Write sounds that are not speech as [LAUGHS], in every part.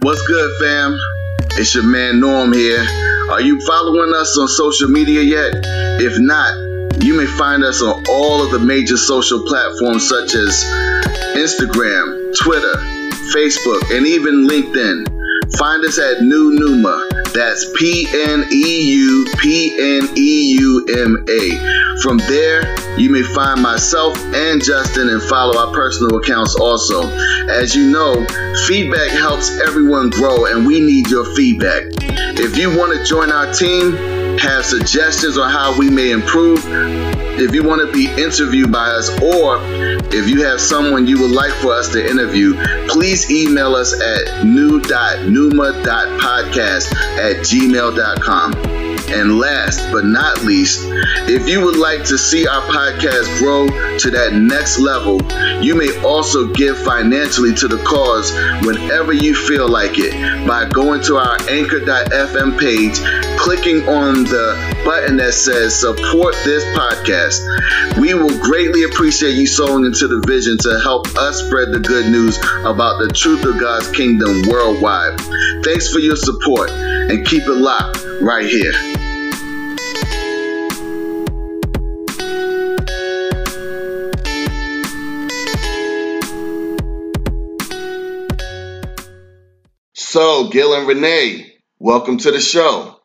What's good, fam? It's your man Norm here. Are you following us on social media yet? If not, you may find us on all of the major social platforms such as Instagram, Twitter, Facebook, and even LinkedIn. Find us at Pneu Pneuma. That's P N E U P N E U M A. From there, you may find myself and Justin and follow our personal accounts also. As you know, feedback helps everyone grow, and we need your feedback. If you want to join our team, have suggestions on how we may improve, if you want to be interviewed by us, or if you have someone you would like for us to interview, please email us at pneu.pneuma.podcast at gmail.com. And last but not least, if you would like to see our podcast grow to that next level, you may also give financially to the cause whenever you feel like it by going to our anchor.fm page, clicking on the button that says support this podcast. We will greatly appreciate you sowing into the vision to help us spread the good news about the truth of God's kingdom worldwide. Thanks for your support and keep it locked right here. So, Gil and Renee, welcome to the show.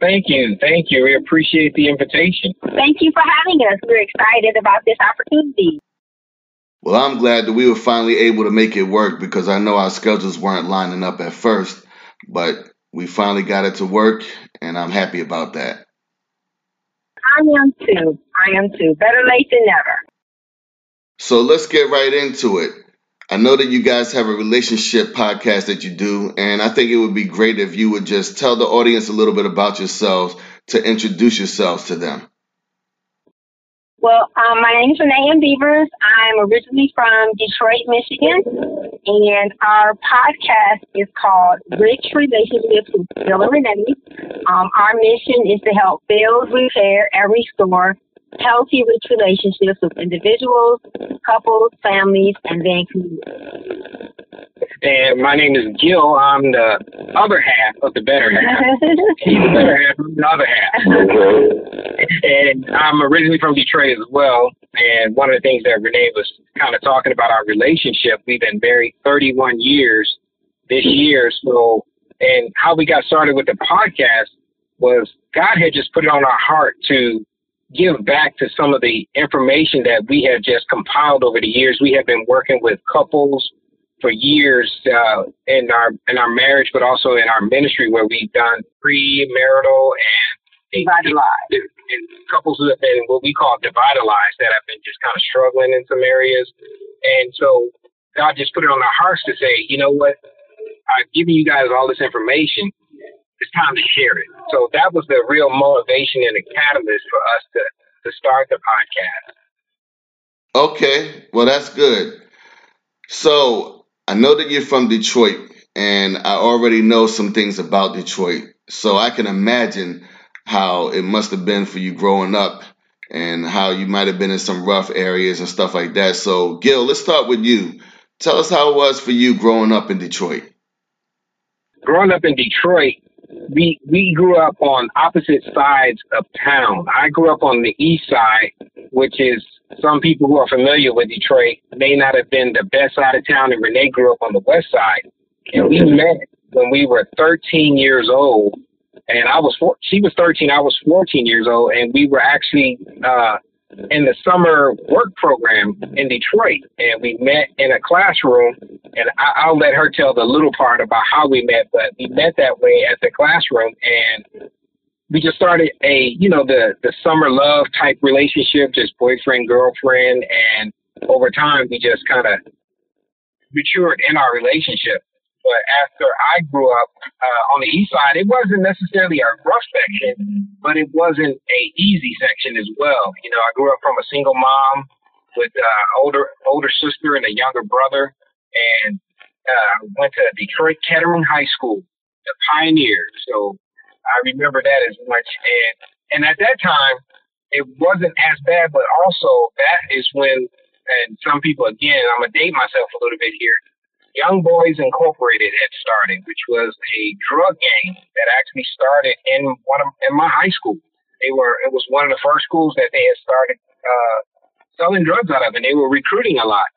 Thank you. Thank you. We appreciate the invitation. Thank you for having us. We're excited about this opportunity. Well, I'm glad that we were finally able to make it work because I know our schedules weren't lining up at first, but we finally got it to work, and I'm happy about that. I am too. I am too. Better late than never. So let's get right into it. I know that you guys have a relationship podcast that you do, and I think it would be great if you would just tell the audience a little bit about yourselves to introduce yourselves to them. Well, um, my name is Renee. Beavers. I'm originally from Detroit, Michigan, and our podcast is called Rich Relationships with Gil and Renee. Um, our mission is to help build, repair, and restore healthy, rich relationships with individuals, couples, families, and then communities. And my name is Gil. I'm the other half of the better half. [LAUGHS] He's the better half, I'm the other half. and I'm originally from Detroit as well. And one of the things that Renee was kind of talking about our relationship, we've been married 31 years this hmm. year. So, and how we got started with the podcast was God had just put it on our heart to give back to some of the information that we have just compiled over the years. We have been working with couples for years uh, in our in our marriage, but also in our ministry, where we've done premarital and Revitalized. and couples who have been what we call devitalized that have been just kind of struggling in some areas. And so God just put it on our hearts to say, you know what, I've given you guys all this information it's time to share it. So that was the real motivation and the catalyst for us to to start the podcast. Okay, well that's good. So I know that you're from Detroit, and I already know some things about Detroit. So I can imagine how it must have been for you growing up, and how you might have been in some rough areas and stuff like that. So Gil, let's start with you. Tell us how it was for you growing up in Detroit. Growing up in Detroit, we we grew up on opposite sides of town. I grew up on the east side, which is some people who are familiar with Detroit may not have been the best side of town, and Renee grew up on the west side. And we met when we were 13 years old, and I was four, she was 13, I was 14 years old, and we were actually uh, in the summer work program in Detroit, and we met in a classroom. And I, I'll let her tell the little part about how we met, but we met that way at the classroom, and we just started a, you know, the the summer love type relationship, just boyfriend girlfriend, and over time we just kind of matured in our relationship. But after I grew up uh, on the east side, it wasn't necessarily a rough section, but it wasn't a easy section as well. You know, I grew up from a single mom with uh, older older sister and a younger brother, and uh, went to Detroit Kettering High School, the pioneer. So I remember that as much. And and at that time, it wasn't as bad, but also that is when, and some people again, I'm gonna date myself a little bit here Young Boys Incorporated had started, which was a drug gang that actually started in one of in my high school. They were it was one of the first schools that they had started uh, selling drugs out of, and they were recruiting a lot.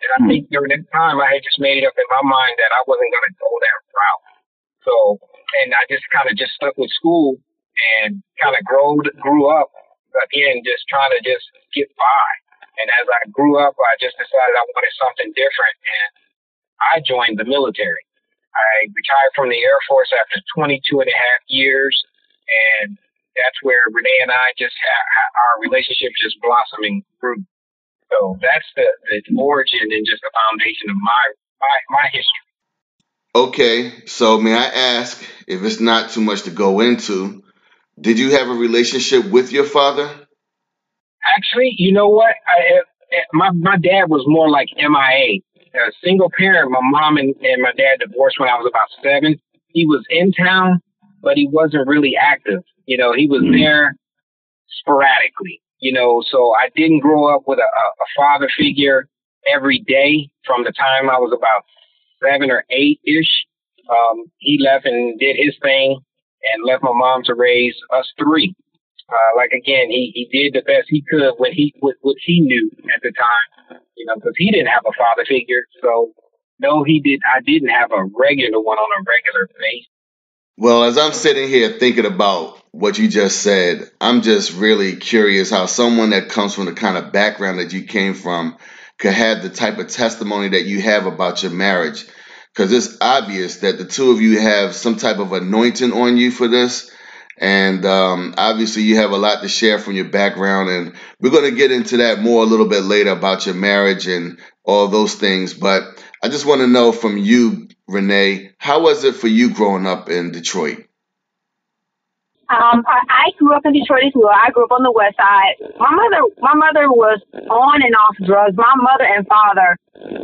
And I think during that time, I had just made it up in my mind that I wasn't going to go that route. So, and I just kind of just stuck with school and kind of grew grew up again, just trying to just get by. And as I grew up, I just decided I wanted something different, and I joined the military. I retired from the Air Force after 22 and a half years, and that's where Renee and I just ha- our relationship just blossoming grew. So that's the, the origin and just the foundation of my, my my history. Okay, so may I ask if it's not too much to go into? Did you have a relationship with your father? Actually, you know what? I, my my dad was more like MIA, a single parent. My mom and, and my dad divorced when I was about seven. He was in town, but he wasn't really active. You know, he was mm-hmm. there sporadically. You know, so I didn't grow up with a, a father figure every day from the time I was about seven or eight ish. Um, he left and did his thing and left my mom to raise us three. Uh, like again, he, he did the best he could when he what, what he knew at the time, you know, because he didn't have a father figure. So no, he did. I didn't have a regular one on a regular basis. Well, as I'm sitting here thinking about what you just said, I'm just really curious how someone that comes from the kind of background that you came from could have the type of testimony that you have about your marriage. Because it's obvious that the two of you have some type of anointing on you for this. And um, obviously, you have a lot to share from your background. And we're going to get into that more a little bit later about your marriage and all those things. But I just want to know from you, Renee, how was it for you growing up in Detroit? Um, I, grew up in Detroit as well. I grew up on the west side. My mother, my mother was on and off drugs. My mother and father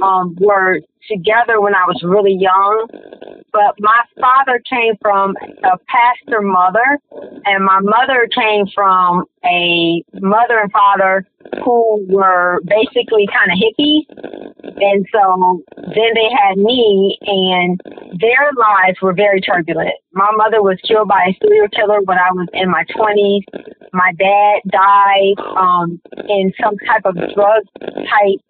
um, were together when I was really young. But my father came from a pastor mother, and my mother came from a mother and father who were basically kind of hippies. And so then they had me, and their lives were very turbulent. My mother was killed by a serial killer when I was in my 20s. My dad died um, in some type of drug type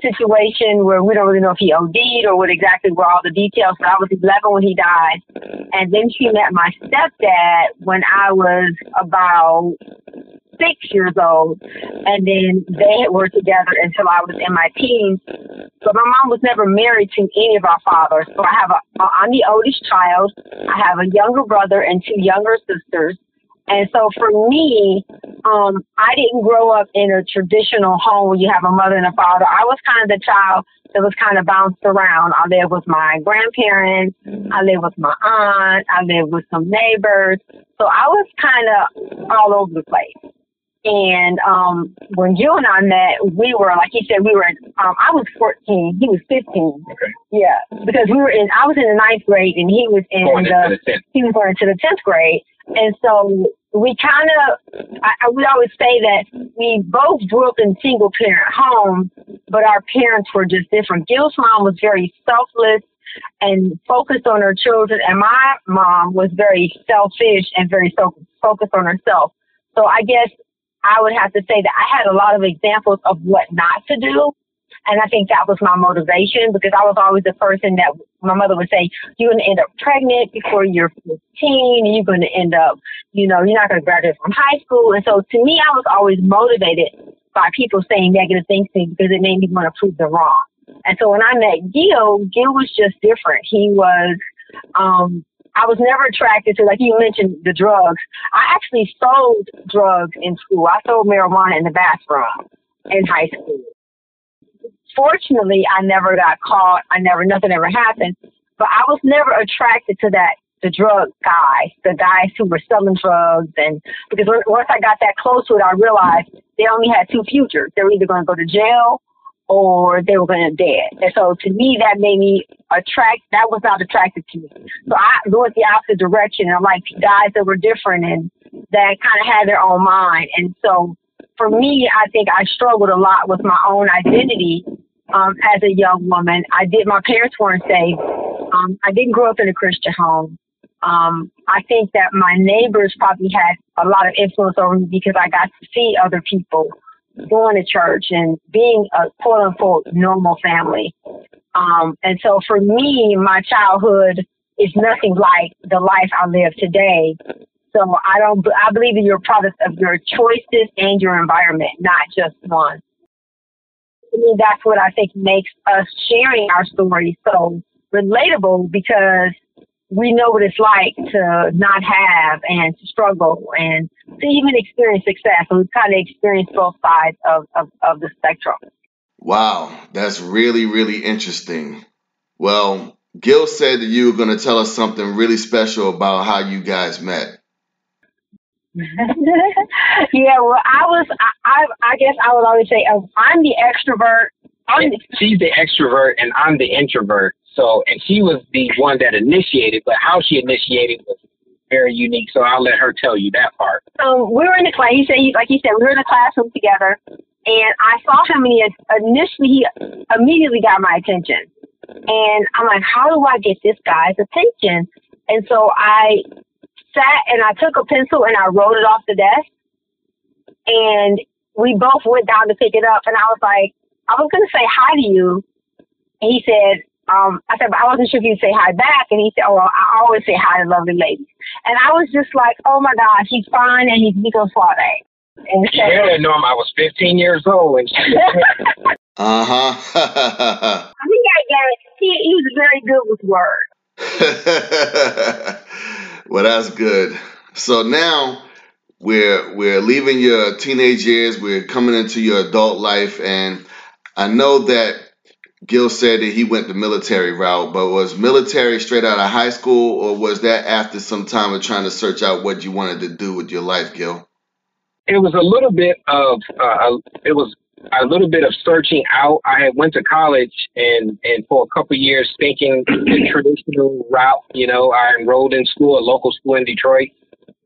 situation where we don't really know if he OD'd or what exactly were all the details. But I was 11 when he died. And then she met my stepdad when I was about six years old. And then they were together until I was in my teens. But my mom was never married to any of our fathers. So I have a, I'm the oldest child. I have a younger brother and two younger sisters. And so for me, um, I didn't grow up in a traditional home where you have a mother and a father. I was kind of the child that was kind of bounced around. I lived with my grandparents. I lived with my aunt. I lived with some neighbors. So I was kind of all over the place. And um, when you and I met, we were like he said, we were. Um, I was 14, he was 15. Okay. Yeah, because we were in. I was in the ninth grade, and he was in going the. the he was going to the tenth grade, and so we kind of, I, we always say that we both grew up in single parent homes, but our parents were just different. Gil's mom was very selfless and focused on her children, and my mom was very selfish and very so focused on herself. So I guess I would have to say that I had a lot of examples of what not to do and I think that was my motivation because I was always the person that my mother would say, you're going to end up pregnant before you're 15 and you're going to end up, you know, you're not going to graduate from high school. And so to me, I was always motivated by people saying negative things to me because it made me want to prove them wrong. And so when I met Gil, Gil was just different. He was, um, I was never attracted to, like you mentioned, the drugs. I actually sold drugs in school. I sold marijuana in the bathroom in high school fortunately, I never got caught. I never, nothing ever happened. But I was never attracted to that, the drug guys, the guys who were selling drugs. And because once I got that close to it, I realized they only had two futures. They were either going to go to jail or they were going to dead. And so to me, that made me attract, that was not attractive to me. So I went the opposite direction. And I'm like guys that were different and that kind of had their own mind. And so for me, I think I struggled a lot with my own identity um, as a young woman. I did. My parents weren't saved. Um, I didn't grow up in a Christian home. Um, I think that my neighbors probably had a lot of influence over me because I got to see other people going to church and being a quote unquote normal family. Um, and so for me, my childhood is nothing like the life I live today. So I don't, I believe you're a product of your choices and your environment, not just one. To me, that's what I think makes us sharing our stories so relatable because we know what it's like to not have and to struggle and to even experience success. So we've kind of experienced both sides of, of, of the spectrum. Wow, that's really, really interesting. Well, Gil said that you were going to tell us something really special about how you guys met. [LAUGHS] yeah, well, I was, I, I, I guess I would always say, uh, I'm the extrovert. I'm the, She's the extrovert, and I'm the introvert. So, and she was the one that initiated, but how she initiated was very unique. So I'll let her tell you that part. Um, we were in the class. He said, like he said, we were in the classroom together, and I saw him, and he initially he immediately got my attention. And I'm like, how do I get this guy's attention? And so I sat and I took a pencil and I wrote it off the desk. And we both went down to pick it up. And I was like, I was going to say hi to you. And he said, um, I said, but I wasn't sure if you'd say hi back. And he said, oh, well, I always say hi to lovely ladies. And I was just like, oh my gosh, he's fine and he's Rico Suave. And so, yeah, Norm, I was 15 years old. And uh huh. I think I got, he, he was very good with words. [LAUGHS] well, that's good. So now we're we're leaving your teenage years. We're coming into your adult life, and I know that Gil said that he went the military route, but was military straight out of high school, or was that after some time of trying to search out what you wanted to do with your life, Gil? It was a little bit of uh, it was a little bit of searching out. I had went to college and and for a couple years thinking the traditional route. You know, I enrolled in school, a local school in Detroit,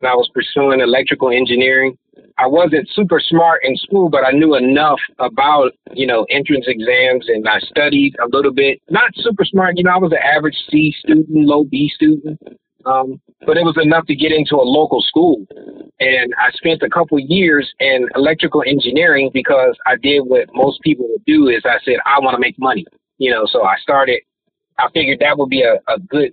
and I was pursuing electrical engineering. I wasn't super smart in school, but I knew enough about, you know, entrance exams and I studied a little bit. Not super smart, you know, I was an average C student, low B student. Um, but it was enough to get into a local school. And I spent a couple years in electrical engineering because I did what most people would do is I said, I want to make money. You know, so I started, I figured that would be a, a good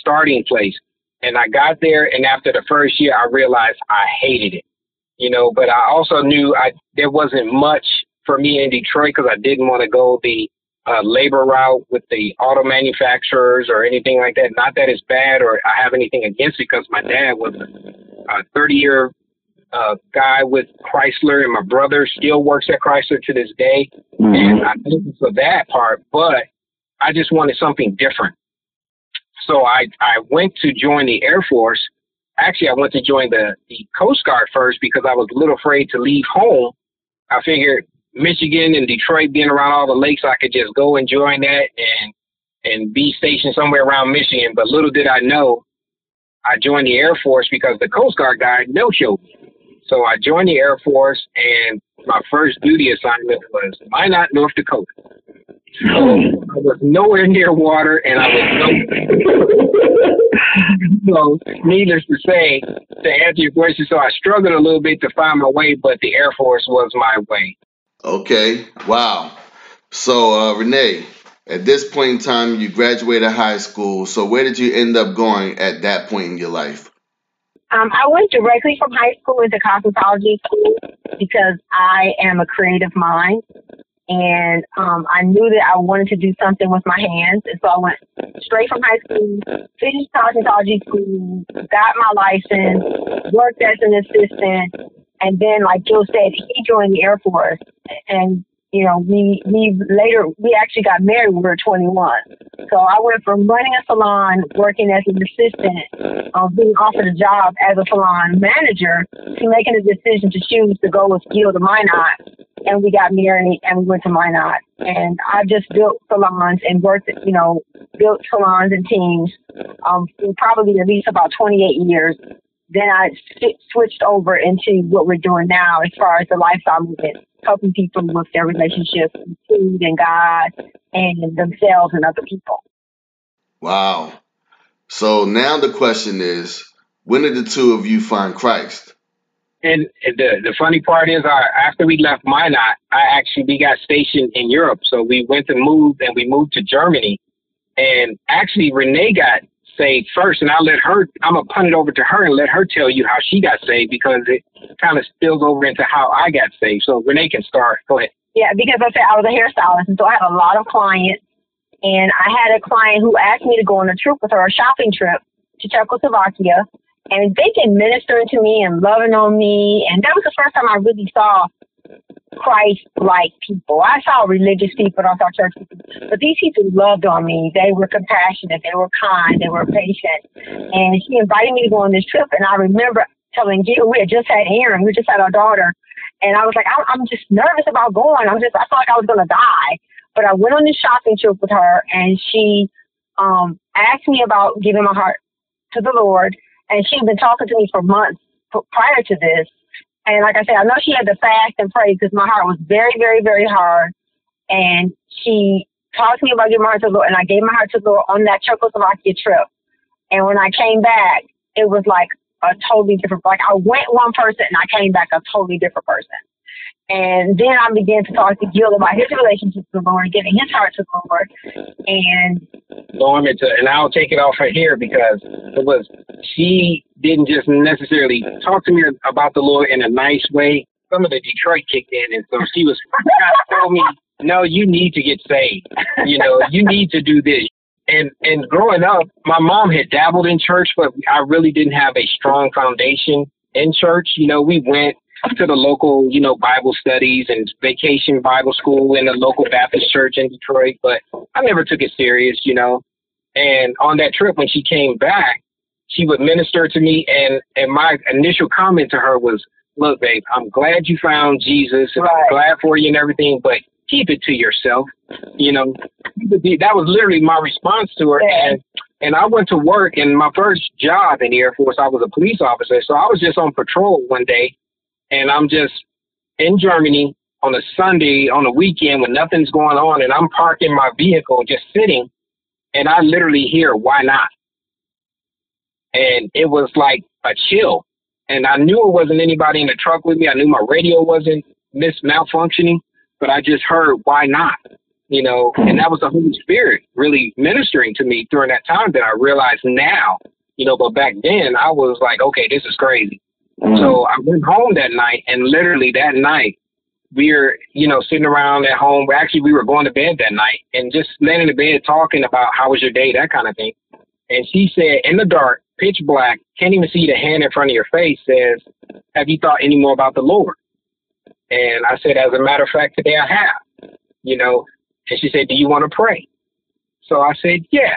starting place. And I got there and after the first year, I realized I hated it you know, but I also knew I there wasn't much for me in Detroit because I didn't want to go the uh, labor route with the auto manufacturers or anything like that. Not that it's bad or I have anything against it because my dad was a 30 year uh, guy with Chrysler and my brother still works at Chrysler to this day. Mm-hmm. And I think for that part, but I just wanted something different. So I, I went to join the Air Force actually, I went to join the, the Coast Guard first because I was a little afraid to leave home. I figured Michigan and Detroit being around all the lakes, I could just go and join that and and be stationed somewhere around Michigan. But little did I know, I joined the Air Force because the Coast Guard guy no showed me. So I joined the Air Force, and my first duty assignment was Minot, North Dakota. So I was nowhere near water, and I was no. [LAUGHS] so, needless to say, to answer your question, so I struggled a little bit to find my way, but the Air Force was my way. Okay. Wow. So, uh, Renee, at this point in time, you graduated high school. So, where did you end up going at that point in your life? Um, I went directly from high school into cosmetology school because I am a creative mind and um, I knew that I wanted to do something with my hands, and so I went straight from high school, finished cosmetology school, got my license, worked as an assistant, and then, like Joe said, he joined the Air Force, and you know, we we later we actually got married when we were 21. So I went from running a salon, working as an assistant, um, being offered a job as a salon manager, to making a decision to choose to go with Gil to Minot. And we got married and we went to Minot. And I just built salons and worked, you know, built salons and teams um, for probably at least about 28 years then I switched over into what we're doing now as far as the lifestyle movement helping people with their relationships with food and God and themselves and other people. Wow. So now the question is, when did the two of you find Christ? And the the funny part is, our, after we left Minot, I actually we got stationed in Europe, so we went and moved, and we moved to Germany. And actually, Renee got saved first, and I'll let her. I'm gonna punt it over to her and let her tell you how she got saved because it kind of spills over into how I got saved. So Renee can start. Go ahead. Yeah, because I said I was a hairstylist, and so I had a lot of clients. And I had a client who asked me to go on a trip with her, a shopping trip to Czechoslovakia. And they can ministering to me and loving on me. And that was the first time I really saw Christ like people. I saw religious people, I saw church people, but these people loved on me. They were compassionate, they were kind, they were patient. And she invited me to go on this trip, and I remember telling Gil, we had just had Aaron, we just had our daughter, and I was like, I'm just nervous about going. I'm just, I felt like I was gonna die. But I went on this shopping trip with her, and she um asked me about giving my heart to the Lord, and she'd been talking to me for months prior to this and like I said, I know she had to fast and pray because my heart was very, very, very hard. And she talked to me about giving my heart to the Lord, and I gave my heart to the Lord on that Czechoslovakia trip. And when I came back, it was like a totally different. Like I went one person, and I came back a totally different person. And then I began to talk to Gil about his relationship with the Lord, giving his heart to the Lord. And Norman, to, and I'll take it off her here because it was she didn't just necessarily talk to me about the Lord in a nice way. Some of the Detroit kicked in, and so she was told me, "No, you need to get saved. You know, you need to do this." And and growing up, my mom had dabbled in church, but I really didn't have a strong foundation in church. You know, we went to the local, you know, Bible studies and vacation Bible school in the local Baptist church in Detroit, but I never took it serious, you know. And on that trip, when she came back, she would minister to me, and and my initial comment to her was, "Look, babe, I'm glad you found Jesus, and right. I'm glad for you and everything, but keep it to yourself." You know, that was literally my response to her, yeah. and and I went to work. And my first job in the Air Force, I was a police officer, so I was just on patrol one day, and I'm just in Germany on a Sunday on a weekend when nothing's going on and I'm parking my vehicle just sitting and I literally hear why not? And it was like a chill. And I knew it wasn't anybody in the truck with me. I knew my radio wasn't mis malfunctioning, but I just heard why not? You know, and that was the Holy Spirit really ministering to me during that time that I realized now, you know, but back then I was like, okay, this is crazy. Mm-hmm. So I went home that night, and literally that night, we were, you know, sitting around at home. Actually, we were going to bed that night and just laying in the bed talking about how was your day, that kind of thing. And she said, in the dark, pitch black, can't even see the hand in front of your face, says, Have you thought any more about the Lord? And I said, As a matter of fact, today I have, you know. And she said, Do you want to pray? So I said, Yeah.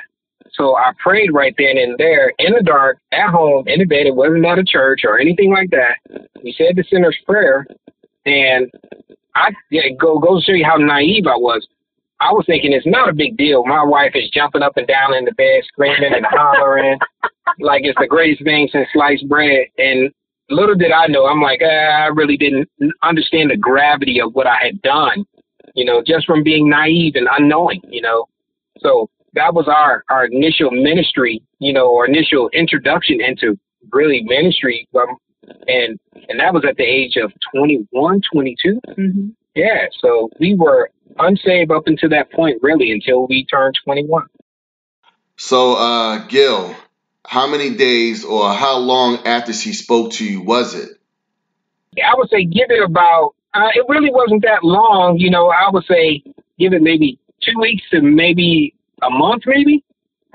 So I prayed right then and there in the dark at home in the bed. It wasn't at a church or anything like that. We said the sinner's prayer, and I yeah, go go show you how naive I was. I was thinking it's not a big deal. My wife is jumping up and down in the bed, screaming and hollering [LAUGHS] like it's the greatest thing since sliced bread. And little did I know, I'm like, ah, I really didn't understand the gravity of what I had done, you know, just from being naive and unknowing, you know. So that was our our initial ministry, you know, or initial introduction into really ministry. Um, and and that was at the age of 21, 22. Mm-hmm. Yeah, so we were unsaved up until that point, really, until we turned 21. So, uh, Gil, how many days or how long after she spoke to you was it? I would say give it about. Uh, it really wasn't that long, you know. I would say give it maybe two weeks to maybe a month, maybe.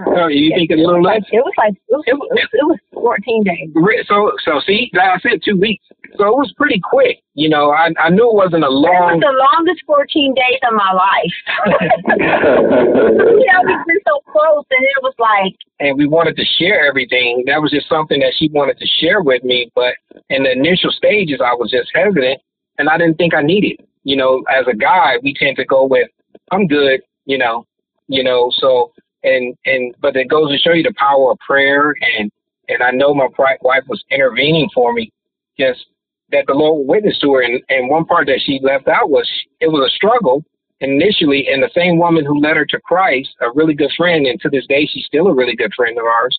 Uh, you think a little less? It was like it was, it was, it was 14 days. So so see, like I said, two weeks. So it was pretty quick. You know, I I knew it wasn't a long. It was the longest 14 days of my life. [LAUGHS] you know, we've been so close, and it was like. And we wanted to share everything. That was just something that she wanted to share with me. But in the initial stages, I was just hesitant, and I didn't think I needed. You know, as a guy, we tend to go with, "I'm good," you know, you know. So and and but it goes to show you the power of prayer and and I know my wife was intervening for me just that the Lord witnessed to her, and, and one part that she left out was it was a struggle initially, and the same woman who led her to Christ, a really good friend, and to this day she's still a really good friend of ours.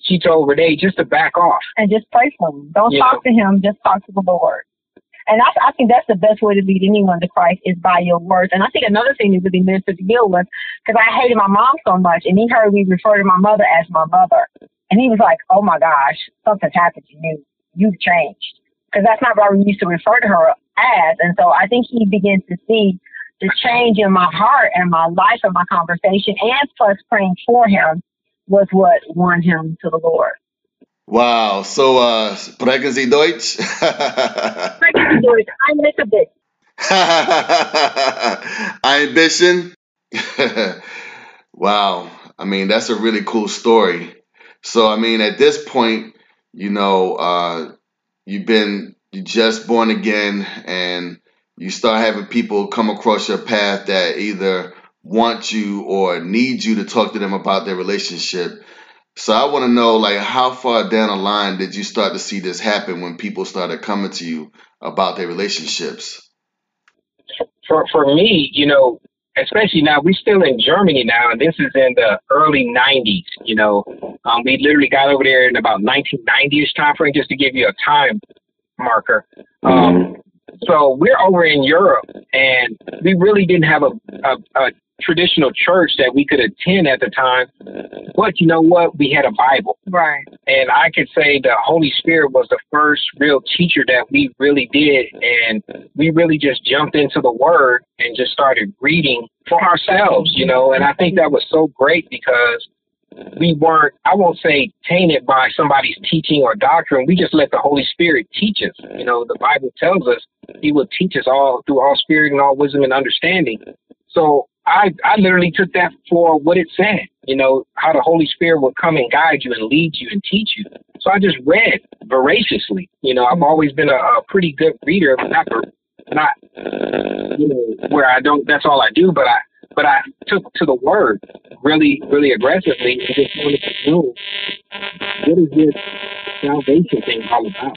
She told Renee just to back off and just pray for him. Don't talk to him, just talk to the Lord. And I, I think that's the best way to lead anyone to Christ is by your words. And I think another thing that really ministered to Gil was because I hated my mom so much, and he heard me refer to my mother as my mother, and he was like, "Oh my gosh, something's happened to you. You've changed." Because that's not what we used to refer to her as. And so I think he begins to see the change in my heart and my life and my conversation, and plus praying for him was what won him to the Lord. Wow. So, uh, sprechen Sie Deutsch? [LAUGHS] sprechen Sie Deutsch. Ein little bit. [LAUGHS] Ein bisschen. [LAUGHS] wow. I mean, that's a really cool story. So, I mean, at this point, you know, uh, you've been you just born again and you start having people come across your path that either want you or need you to talk to them about their relationship so I want to know, like, how far down the line did you start to see this happen when people started coming to you about their relationships? For for me, you know, especially now, we're still in Germany now, and this is in the early '90s. You know, um, we literally got over there in about 1990ish time frame, just to give you a time marker. Um, so we're over in Europe, and we really didn't have a, a, a traditional church that we could attend at the time. But you know what? We had a Bible. Right. And I could say the Holy Spirit was the first real teacher that we really did. And we really just jumped into the Word and just started reading for ourselves, you know. And I think that was so great because we weren't, I won't say tainted by somebody's teaching or doctrine. We just let the Holy Spirit teach us. You know, the Bible tells us He will teach us all through all spirit and all wisdom and understanding. So I, I literally took that for what it said, you know, how the Holy Spirit would come and guide you and lead you and teach you. So I just read voraciously. You know, I've always been a, a pretty good reader, not, not, you know, where I don't, that's all I do, but I, but I took to the word really, really aggressively and just wanted to know what is this salvation thing all about.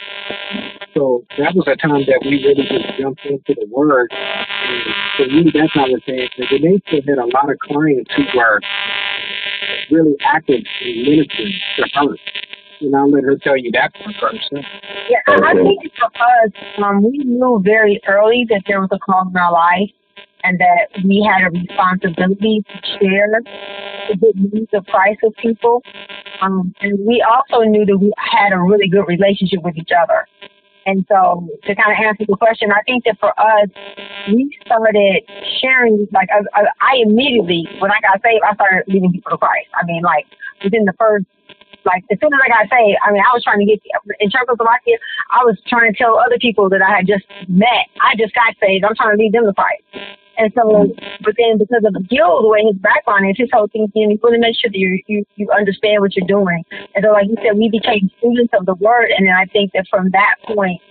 So that was a time that we really just jumped into the word. For me, that's how I was saying that they still had a lot of clients who were really active in ministry to her. And I'll let her tell you that part first. Yeah, I think for us, um, we knew very early that there was a call in our life and that we had a responsibility to share the good news of Christ with people. Um, and we also knew that we had a really good relationship with each other. And so to kind of answer the question, I think that for us, we started sharing, like I, I, immediately, when I got saved, I started leading people to Christ. I mean, like within the first like as soon as I got saved, I mean, I was trying to get in Czechoslovakia. I was trying to tell other people that I had just met. I just got saved. I'm trying to lead them to Christ. And so, but then because of Gil, the way his background is, his whole thing, you, know, really make sure that you, you, you understand what you're doing. And so, like you said, we became students of the word. And then I think that from that point,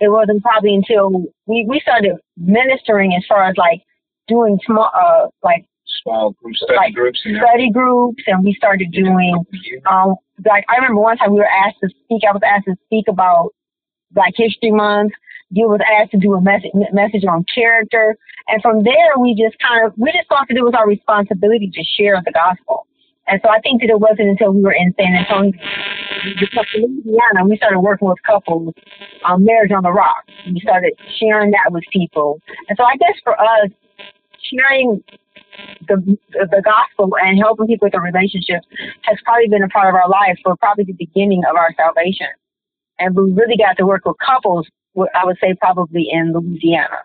it wasn't probably until we, we started ministering as far as like doing small, uh, like small group study like groups, study groups, and we started doing, um, like I remember one time we were asked to speak. I was asked to speak about Black History Month, you was asked to do a message message on character, and from there we just kind of we just thought that it was our responsibility to share the gospel. And so I think that it wasn't until we were in San Antonio, Louisiana, we started working with couples, um, Marriage on the Rock. We started sharing that with people. And so I guess for us, sharing the the gospel and helping people with their relationships has probably been a part of our life for probably the beginning of our salvation. And we really got to work with couples I would say probably in Louisiana.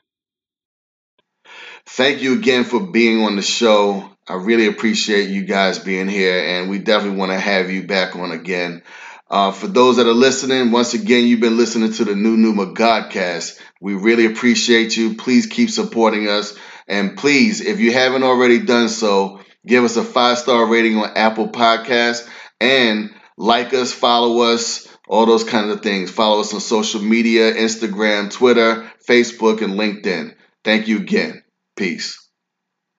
Thank you again for being on the show. I really appreciate you guys being here, and we definitely want to have you back on again. Uh, for those that are listening, once again, you've been listening to the Pneu Pneuma Godcast. We really appreciate you. Please keep supporting us. And please, if you haven't already done so, give us a five star rating on Apple Podcasts and like us, follow us, all those kinds of things. Follow us on social media Instagram, Twitter, Facebook, and LinkedIn. Thank you again. Peace.